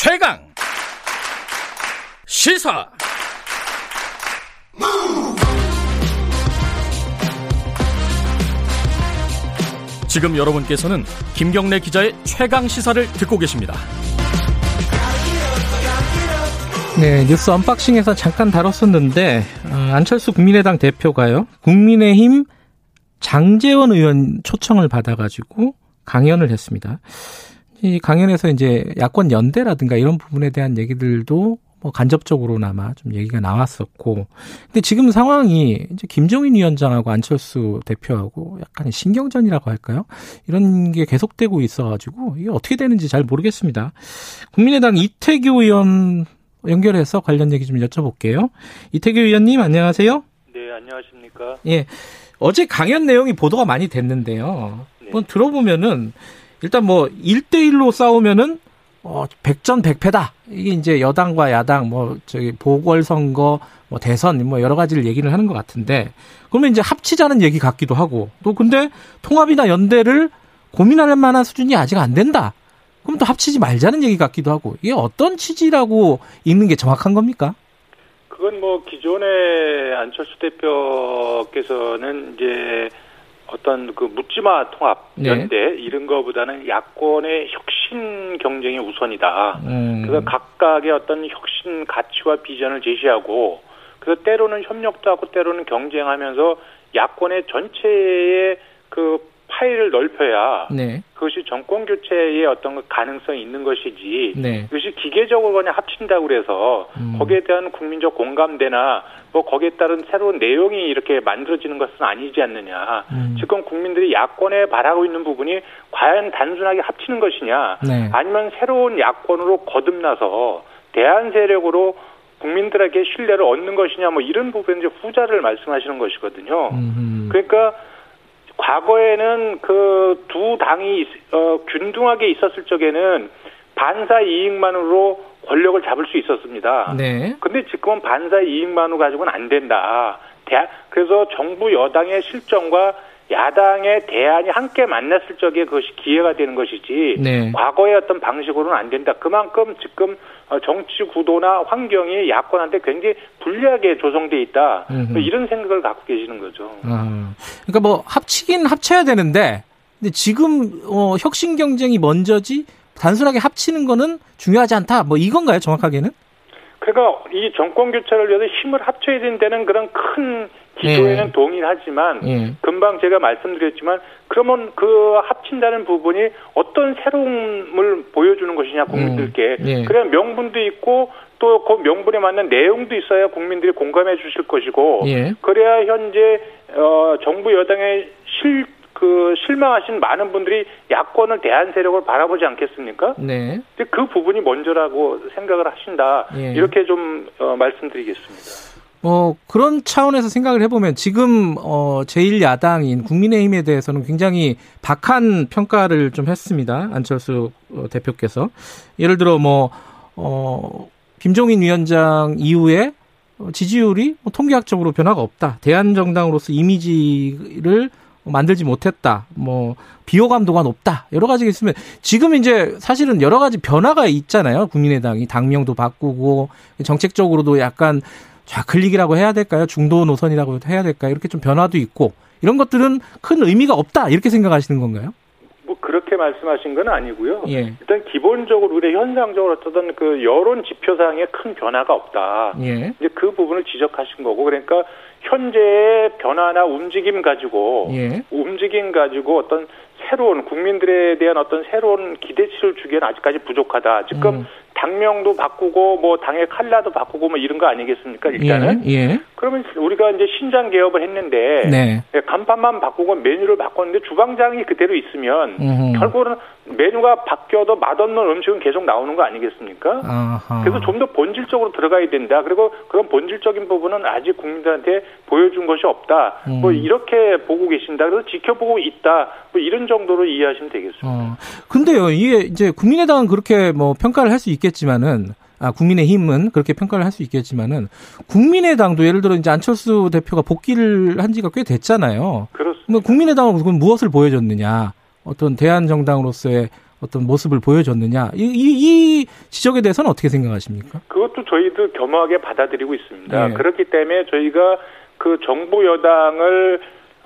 최강 시사 지금 여러분께서는 김경래 기자의 최강 시사를 듣고 계십니다. 네, 뉴스 언박싱에서 잠깐 다뤘었는데 어, 안철수 국민의당 대표가요. 국민의힘 장재원 의원 초청을 받아가지고 강연을 했습니다. 이 강연에서 이제 야권 연대라든가 이런 부분에 대한 얘기들도 뭐 간접적으로나마 좀 얘기가 나왔었고, 근데 지금 상황이 이제 김종인 위원장하고 안철수 대표하고 약간 신경전이라고 할까요? 이런 게 계속되고 있어가지고 이게 어떻게 되는지 잘 모르겠습니다. 국민의당 이태규 의원 연결해서 관련 얘기 좀 여쭤볼게요. 이태규 의원님 안녕하세요. 네, 안녕하십니까? 예. 어제 강연 내용이 보도가 많이 됐는데요. 네. 한번 들어보면은 일단 뭐 1대1로 싸우면은 어, 백전백패다. 이게 이제 여당과 야당, 뭐, 저기, 보궐선거, 뭐, 대선, 뭐, 여러 가지를 얘기를 하는 것 같은데, 그러면 이제 합치자는 얘기 같기도 하고, 또 근데 통합이나 연대를 고민할 만한 수준이 아직 안 된다. 그럼 또 합치지 말자는 얘기 같기도 하고, 이게 어떤 취지라고 읽는 게 정확한 겁니까? 그건 뭐 기존에 안철수 대표께서는 이제 어떤 그 묻지마 통합 네. 연대 이런 거보다는 야권의 혁신 경쟁이 우선이다. 음. 그래서 각각의 어떤 혁신 가치와 비전을 제시하고 그래서 때로는 협력도 하고 때로는 경쟁하면서 야권의 전체의 그 파일을 넓혀야 네. 그것이 정권 교체의 어떤 그 가능성이 있는 것이지 네. 이것이 기계적으로 그냥 합친다고 그래서 음. 거기에 대한 국민적 공감대나 뭐 거기에 따른 새로운 내용이 이렇게 만들어지는 것은 아니지 않느냐. 음. 지금 국민들이 야권에 바라고 있는 부분이 과연 단순하게 합치는 것이냐, 네. 아니면 새로운 야권으로 거듭나서 대한 세력으로 국민들에게 신뢰를 얻는 것이냐, 뭐 이런 부분 이제 후자를 말씀하시는 것이거든요. 음흠. 그러니까 과거에는 그 두 당이 있- 어, 균등하게 있었을 적에는 반사 이익만으로 권력을 잡을 수 있었습니다. 네. 근데 지금은 반사 이익만으로 가지고는 안 된다. 대- 그래서 정부 여당의 실정과 야당의 대안이 함께 만났을 적에 그것이 기회가 되는 것이지 네. 과거의 어떤 방식으로는 안 된다. 그만큼 지금 어, 정치 구도나 환경이 야권한테 굉장히 불리하게 조성돼 있다. 음흠. 이런 생각을 갖고 계시는 거죠. 아, 그러니까 뭐 합치긴 합쳐야 되는데, 근데 지금 어, 혁신 경쟁이 먼저지 단순하게 합치는 거는 중요하지 않다. 뭐 이건가요, 정확하게는? 그러니까 이 정권 교체를 위해서 힘을 합쳐야 된다는 그런 큰 기조에는 네. 동의하지만 예. 금방 제가 말씀드렸지만 그러면 그 합친다는 부분이 어떤 새로움을 보여주는 것이냐 국민들께 음, 예. 그래야 명분도 있고 또 그 명분에 맞는 내용도 있어야 국민들이 공감해 주실 것이고 예. 그래야 현재 어 정부 여당의 실 그 실망하신 많은 분들이 야권을 대한 세력을 바라보지 않겠습니까? 네. 근데 그 부분이 먼저라고 생각을 하신다. 예. 이렇게 좀 어, 말씀드리겠습니다. 뭐 그런 차원에서 생각을 해보면 지금 어 제일 야당인 국민의힘에 대해서는 굉장히 박한 평가를 좀 했습니다. 안철수 어, 대표께서. 예를 들어 뭐어 김종인 위원장 이후에 어, 지지율이 뭐 통계학적으로 변화가 없다. 대한정당으로서 이미지를 만들지 못했다. 뭐 비호감도가 높다. 여러 가지가 있으면 지금 이제 사실은 여러 가지 변화가 있잖아요. 국민의당이 당명도 바꾸고 정책적으로도 약간 좌클릭이라고 해야 될까요? 중도 노선이라고 해야 될까요? 이렇게 좀 변화도 있고 이런 것들은 큰 의미가 없다 이렇게 생각하시는 건가요? 뭐 그렇게 말씀하신 건 아니고요. 예. 일단 기본적으로 우리 현상적으로 어떤 그 여론 지표상에 큰 변화가 없다. 예. 이제 그 부분을 지적하신 거고 그러니까 현재의 변화나 움직임 가지고 예. 움직임 가지고 어떤 새로운 국민들에 대한 어떤 새로운 기대치를 주기에는 아직까지 부족하다. 지금 음. 당명도 바꾸고 뭐 당의 칼라도 바꾸고 뭐 이런 거 아니겠습니까? 일단은 예. 예. 그러면 우리가 이제 신장 개업을 했는데 네. 예, 간판만 바꾸고 메뉴를 바꿨는데 주방장이 그대로 있으면 음흠. 결국은 메뉴가 바뀌어도 맛없는 음식은 계속 나오는 거 아니겠습니까? 아하. 그래서 좀 더 본질적으로 들어가야 된다. 그리고 그런 본질적인 부분은 아직 국민들한테 보여준 것이 없다. 음. 뭐 이렇게 보고 계신다. 그래서 지켜보고 있다. 뭐 이런 정도로 이해하시면 되겠습니다. 어. 근데요, 이게 이제 국민의당은 그렇게 뭐 평가를 할 수 있겠지만은 아, 국민의힘은 그렇게 평가를 할 수 있겠지만은 국민의당도 예를 들어 이제 안철수 대표가 복귀를 한 지가 꽤 됐잖아요. 그렇습니다. 뭐 국민의당은 그건 무엇을 보여줬느냐? 어떤 대한 정당으로서의 어떤 모습을 보여줬느냐 이, 이, 이 지적에 대해서는 어떻게 생각하십니까? 그것도 저희도 겸허하게 받아들이고 있습니다. 네. 그렇기 때문에 저희가 그 정부 여당을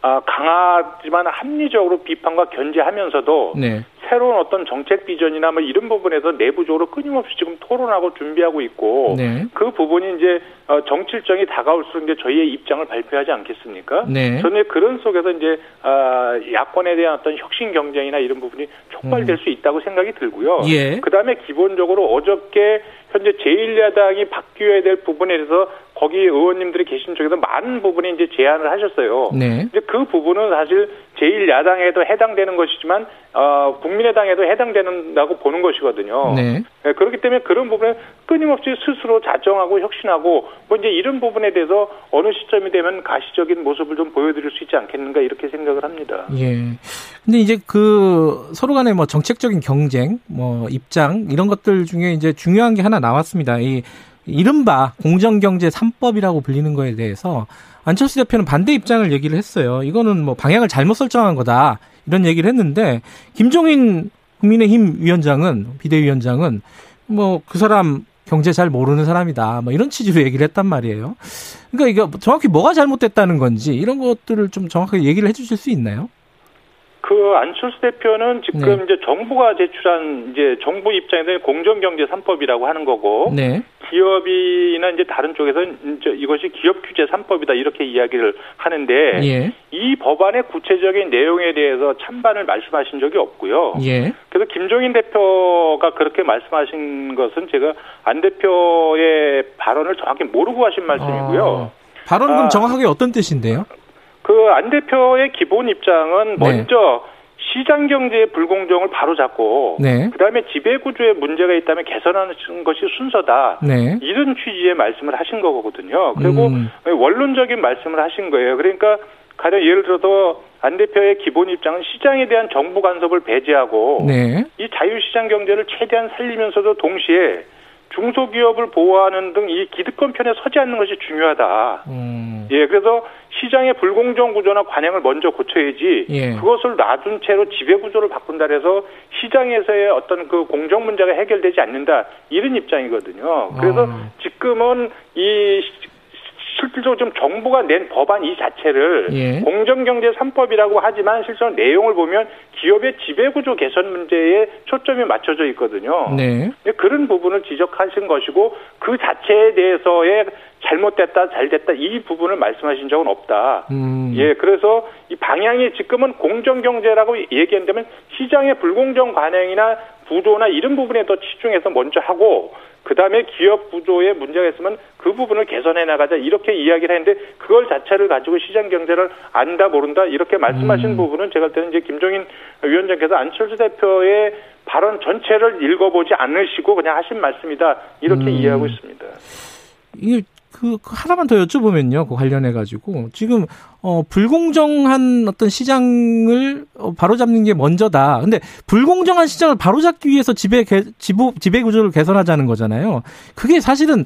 아, 강하지만 합리적으로 비판과 견제하면서도 네. 새로운 어떤 정책 비전이나 뭐 이런 부분에서 내부적으로 끊임없이 지금 토론하고 준비하고 있고 네. 그 부분이 이제 어, 정치일정이 다가올수록 이제 저희의 입장을 발표하지 않겠습니까? 네. 저는 그런 속에서 이제 아, 야권에 대한 어떤 혁신 경쟁이나 이런 부분이 촉발될 수 있다고 생각이 들고요. 음. 예. 그다음에 기본적으로 어저께 현재 제1야당이 바뀌어야 될 부분에 대해서 거기 의원님들이 계신 쪽에서 많은 부분이 이제 제안을 하셨어요. 네. 이제 그 부분은 사실 제1야당에도 해당되는 것이지만 어, 국민의당에도 해당되는다고 보는 것이거든요. 네. 네, 그렇기 때문에 그런 부분에 끊임없이 스스로 자정하고 혁신하고 뭐 이제 이런 부분에 대해서 어느 시점이 되면 가시적인 모습을 좀 보여드릴 수 있지 않겠는가 이렇게 생각을 합니다. 예. 근데 이제 그 서로 간의 뭐 정책적인 경쟁, 뭐 입장 이런 것들 중에 이제 중요한 게 하나 나왔습니다. 이 이른바 공정경제 3법이라고 불리는 거에 대해서 안철수 대표는 반대 입장을 얘기를 했어요. 이거는 뭐 방향을 잘못 설정한 거다. 이런 얘기를 했는데 김종인 국민의힘 위원장은 비대위원장은 뭐 그 사람 경제 잘 모르는 사람이다. 뭐 이런 취지로 얘기를 했단 말이에요. 그러니까 이게 정확히 뭐가 잘못됐다는 건지 이런 것들을 좀 정확하게 얘기를 해 주실 수 있나요? 그 안철수 대표는 지금 네. 이제 정부가 제출한 이제 정부 입장에서 공정경제 3법이라고 하는 거고 네. 기업이나 이제 다른 쪽에서는 이제 이것이 기업 규제 3법이다 이렇게 이야기를 하는데 예. 이 법안의 구체적인 내용에 대해서 찬반을 말씀하신 적이 없고요. 예. 그래서 김종인 대표가 그렇게 말씀하신 것은 제가 안 대표의 발언을 정확히 모르고 하신 말씀이고요. 어, 발언은 아. 정확하게 어떤 뜻인데요? 그 안 대표의 기본 입장은 네. 먼저 시장 경제의 불공정을 바로잡고 네. 그다음에 지배 구조에 문제가 있다면 개선하는 것이 순서다. 네. 이런 취지의 말씀을 하신 거거든요. 그리고 음. 원론적인 말씀을 하신 거예요. 그러니까 가령 예를 들어서 안 대표의 기본 입장은 시장에 대한 정부 간섭을 배제하고 네. 이 자유시장 경제를 최대한 살리면서도 동시에 중소기업을 보호하는 등 이 기득권 편에 서지 않는 것이 중요하다. 음. 예, 그래서 시장의 불공정 구조나 관행을 먼저 고쳐야지 예. 그것을 놔둔 채로 지배 구조를 바꾼다 해서 시장에서의 어떤 그 공정 문제가 해결되지 않는다 이런 입장이거든요. 그래서 아. 지금은 이 시- 실질적으로 좀 정부가 낸 법안 이 자체를 예. 공정경제 3법이라고 하지만 실제로 내용을 보면 기업의 지배구조 개선 문제에 초점이 맞춰져 있거든요. 네. 그런 부분을 지적하신 것이고 그 자체에 대해서의 잘못됐다, 잘됐다 이 부분을 말씀하신 적은 없다. 음. 예, 그래서 이 방향이 지금은 공정 경제라고 얘기한다면 시장의 불공정 관행이나 구조나 이런 부분에 더 치중해서 먼저 하고 그 다음에 기업 구조에 문제가 있으면 그 부분을 개선해 나가자 이렇게 이야기를 했는데 그걸 자체를 가지고 시장 경제를 안다 모른다 이렇게 말씀하신 음. 부분은 제가 볼 때는 이제 김종인 위원장께서 안철수 대표의 발언 전체를 읽어보지 않으시고 그냥 하신 말씀이다 이렇게 음. 이해하고 있습니다. 이게 그, 그 하나만 더 여쭤보면요. 그 관련해 가지고 지금 어 불공정한 어떤 시장을 어, 바로잡는 게 먼저다. 근데 불공정한 시장을 바로잡기 위해서 지배 개, 지보, 지배 구조를 개선하자는 거잖아요. 그게 사실은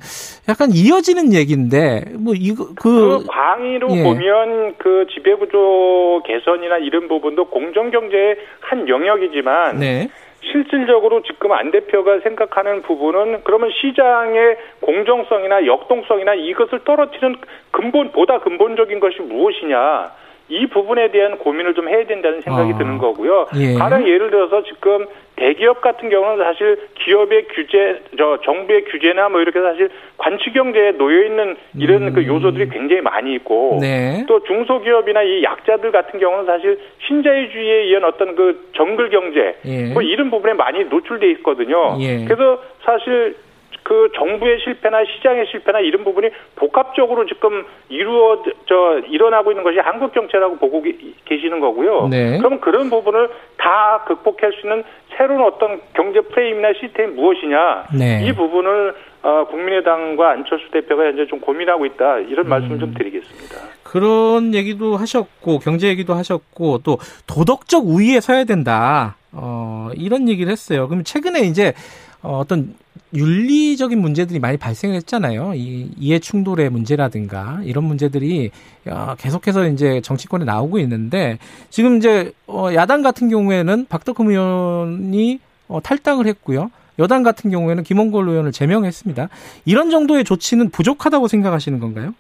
약간 이어지는 얘기인데 뭐 이거 그, 그 광의로 예. 보면 그 지배 구조 개선이나 이런 부분도 공정 경제의 한 영역이지만 네. 실질적으로 지금 안 대표가 생각하는 부분은 그러면 시장의 공정성이나 역동성이나 이것을 떨어뜨리는 근본 보다 근본적인 것이 무엇이냐 이 부분에 대한 고민을 좀 해야 된다는 생각이 아. 드는 거고요. 예. 가령 예를 들어서 지금 대기업 같은 경우는 사실 기업의 규제, 저 정부의 규제나 뭐 이렇게 사실 관치 경제에 놓여 있는 이런 음. 그 요소들이 굉장히 많이 있고 네. 또 중소기업이나 이 약자들 같은 경우는 사실 신자유주의에 의한 어떤 그 정글 경제 예. 뭐 이런 부분에 많이 노출돼 있거든요. 예. 그래서 사실 그 정부의 실패나 시장의 실패나 이런 부분이 복합적으로 지금 이루어져 일어나고 있는 것이 한국 정체라고 보고 계- 계시는 거고요. 네. 그럼 그런 부분을 다 극복할 수 있는 새로운 어떤 경제 프레임이나 시스템이 무엇이냐 네. 이 부분을 어, 국민의당과 안철수 대표가 현재 좀 고민하고 있다 이런 말씀을 음. 좀 드리겠습니다. 그런 얘기도 하셨고 경제 얘기도 하셨고 또 도덕적 우위에 서야 된다. 어, 이런 얘기를 했어요. 그럼 최근에 이제 어, 어떤 윤리적인 문제들이 많이 발생했잖아요. 이 이해 충돌의 문제라든가 이런 문제들이 어, 계속해서 이제 정치권에 나오고 있는데 지금 이제 어, 야당 같은 경우에는 박덕흠 의원이 어, 탈당을 했고요. 여당 같은 경우에는 김원걸 의원을 제명했습니다. 이런 정도의 조치는 부족하다고 생각하시는 건가요?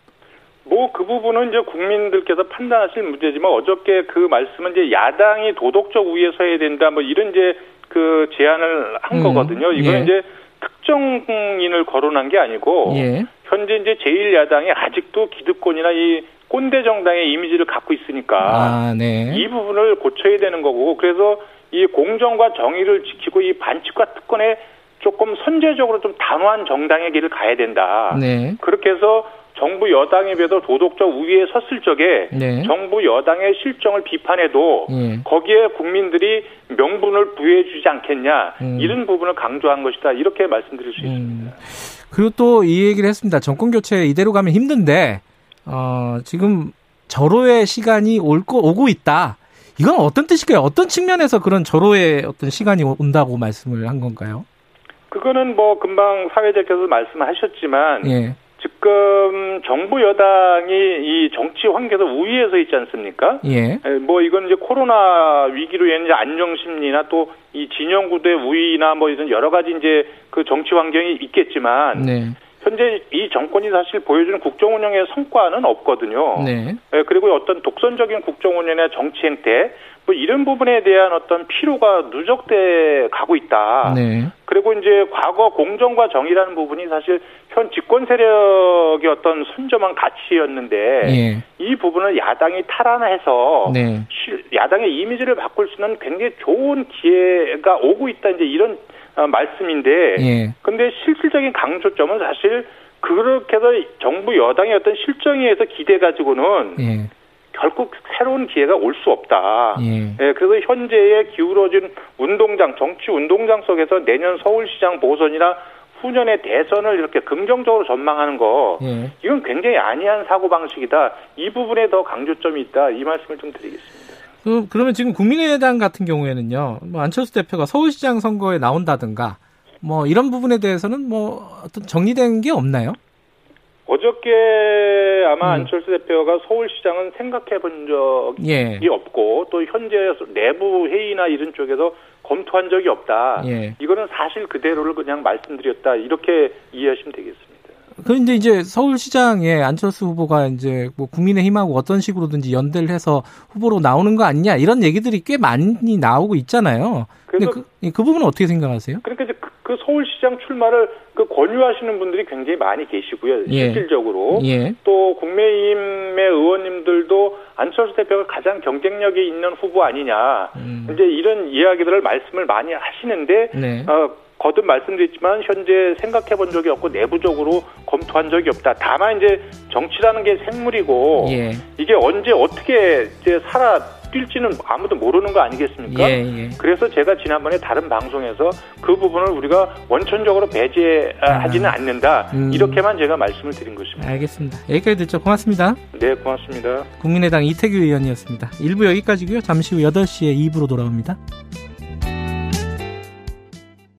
뭐 그 부분은 이제 국민들께서 판단하실 문제지만 어저께 그 말씀은 이제 야당이 도덕적 우위에 서야 된다 뭐 이런 이제 그 제안을 한 음, 거거든요. 이거는 예. 이제 특정인을 거론한 게 아니고 예. 현재 이제 제1야당이 아직도 기득권이나 이 꼰대 정당의 이미지를 갖고 있으니까 아, 네. 이 부분을 고쳐야 되는 거고 그래서 이 공정과 정의를 지키고 이 반칙과 특권에 조금 선제적으로 좀 단호한 정당의 길을 가야 된다. 네. 그렇게 해서 정부 여당에 비해서 도덕적 우위에 섰을 적에 네. 정부 여당의 실정을 비판해도 네. 거기에 국민들이 명분을 부여해 주지 않겠냐 음. 이런 부분을 강조한 것이다 이렇게 말씀드릴 수 음. 있습니다. 그리고 또 이 얘기를 했습니다. 정권 교체 이대로 가면 힘든데 어, 지금 절호의 시간이 올 거, 오고 있다. 이건 어떤 뜻일까요? 어떤 측면에서 그런 절호의 어떤 시간이 온다고 말씀을 한 건가요? 그거는 뭐 금방 사회자께서 말씀하셨지만 예. 지금 정부 여당이 이 정치 환경에서 우위에 서 있지 않습니까? 예. 뭐 이건 이제 코로나 위기로 인해 안정 심리나 또 이 진영 구도의 우위나 뭐 이런 여러 가지 이제 그 정치 환경이 있겠지만 네. 현재 이 정권이 사실 보여주는 국정 운영의 성과는 없거든요. 네. 예, 그리고 어떤 독선적인 국정 운영의 정치 행태 뭐 이런 부분에 대한 어떤 피로가 누적돼 가고 있다. 네. 그리고 이제 과거 공정과 정의라는 부분이 사실 현 집권 세력의 어떤 선점한 가치였는데 네. 이 부분을 야당이 탈환해서 네. 야당의 이미지를 바꿀 수 있는 굉장히 좋은 기회가 오고 있다. 이제 이런 어, 말씀인데, 예. 근데 실질적인 강조점은 사실 그렇게 해서 정부 여당의 어떤 실정에 의해서 기대 가지고는 예. 결국 새로운 기회가 올 수 없다. 예. 예. 그래서 현재의 기울어진 운동장, 정치 운동장 속에서 내년 서울시장 보선이나 후년의 대선을 이렇게 긍정적으로 전망하는 거, 예. 이건 굉장히 안이한 사고 방식이다. 이 부분에 더 강조점이 있다. 이 말씀을 좀 드리겠습니다. 그, 그러면 지금 국민의당 같은 경우에는요, 뭐 안철수 대표가 서울시장 선거에 나온다든가, 뭐 이런 부분에 대해서는 뭐 어떤 정리된 게 없나요? 어저께 아마 음. 안철수 대표가 서울시장은 생각해 본 적이 예. 없고 또 현재 내부 회의나 이런 쪽에서 검토한 적이 없다. 예. 이거는 사실 그대로를 그냥 말씀드렸다. 이렇게 이해하시면 되겠습니다. 그런데 이제 서울시장에 안철수 후보가 이제 뭐 국민의힘하고 어떤 식으로든지 연대를 해서 후보로 나오는 거 아니냐 이런 얘기들이 꽤 많이 나오고 있잖아요. 근데 그, 그 부분은 어떻게 생각하세요? 그러니까 이제 그, 그 서울시장 출마를 그 권유하시는 분들이 굉장히 많이 계시고요. 예. 실질적으로 예. 또 국민의힘의 의원님들도 안철수 대표가 가장 경쟁력이 있는 후보 아니냐 음. 이제 이런 이야기들을 말씀을 많이 하시는데 네. 어, 거듭 말씀드렸지만 현재 생각해 본 적이 없고 내부적으로 검토한 적이 없다. 다만 이제 정치라는 게 생물이고 예. 이게 언제 어떻게 이제 살아 뛸지는 아무도 모르는 거 아니겠습니까? 예, 예. 그래서 제가 지난번에 다른 방송에서 그 부분을 우리가 원천적으로 배제하지는 아, 않는다. 음. 이렇게만 제가 말씀을 드린 것입니다. 알겠습니다. 여기까지 듣죠. 고맙습니다. 네, 고맙습니다. 국민의당 이태규 의원이었습니다. 1부 여기까지고요. 잠시 후 8시에 2부로 돌아옵니다.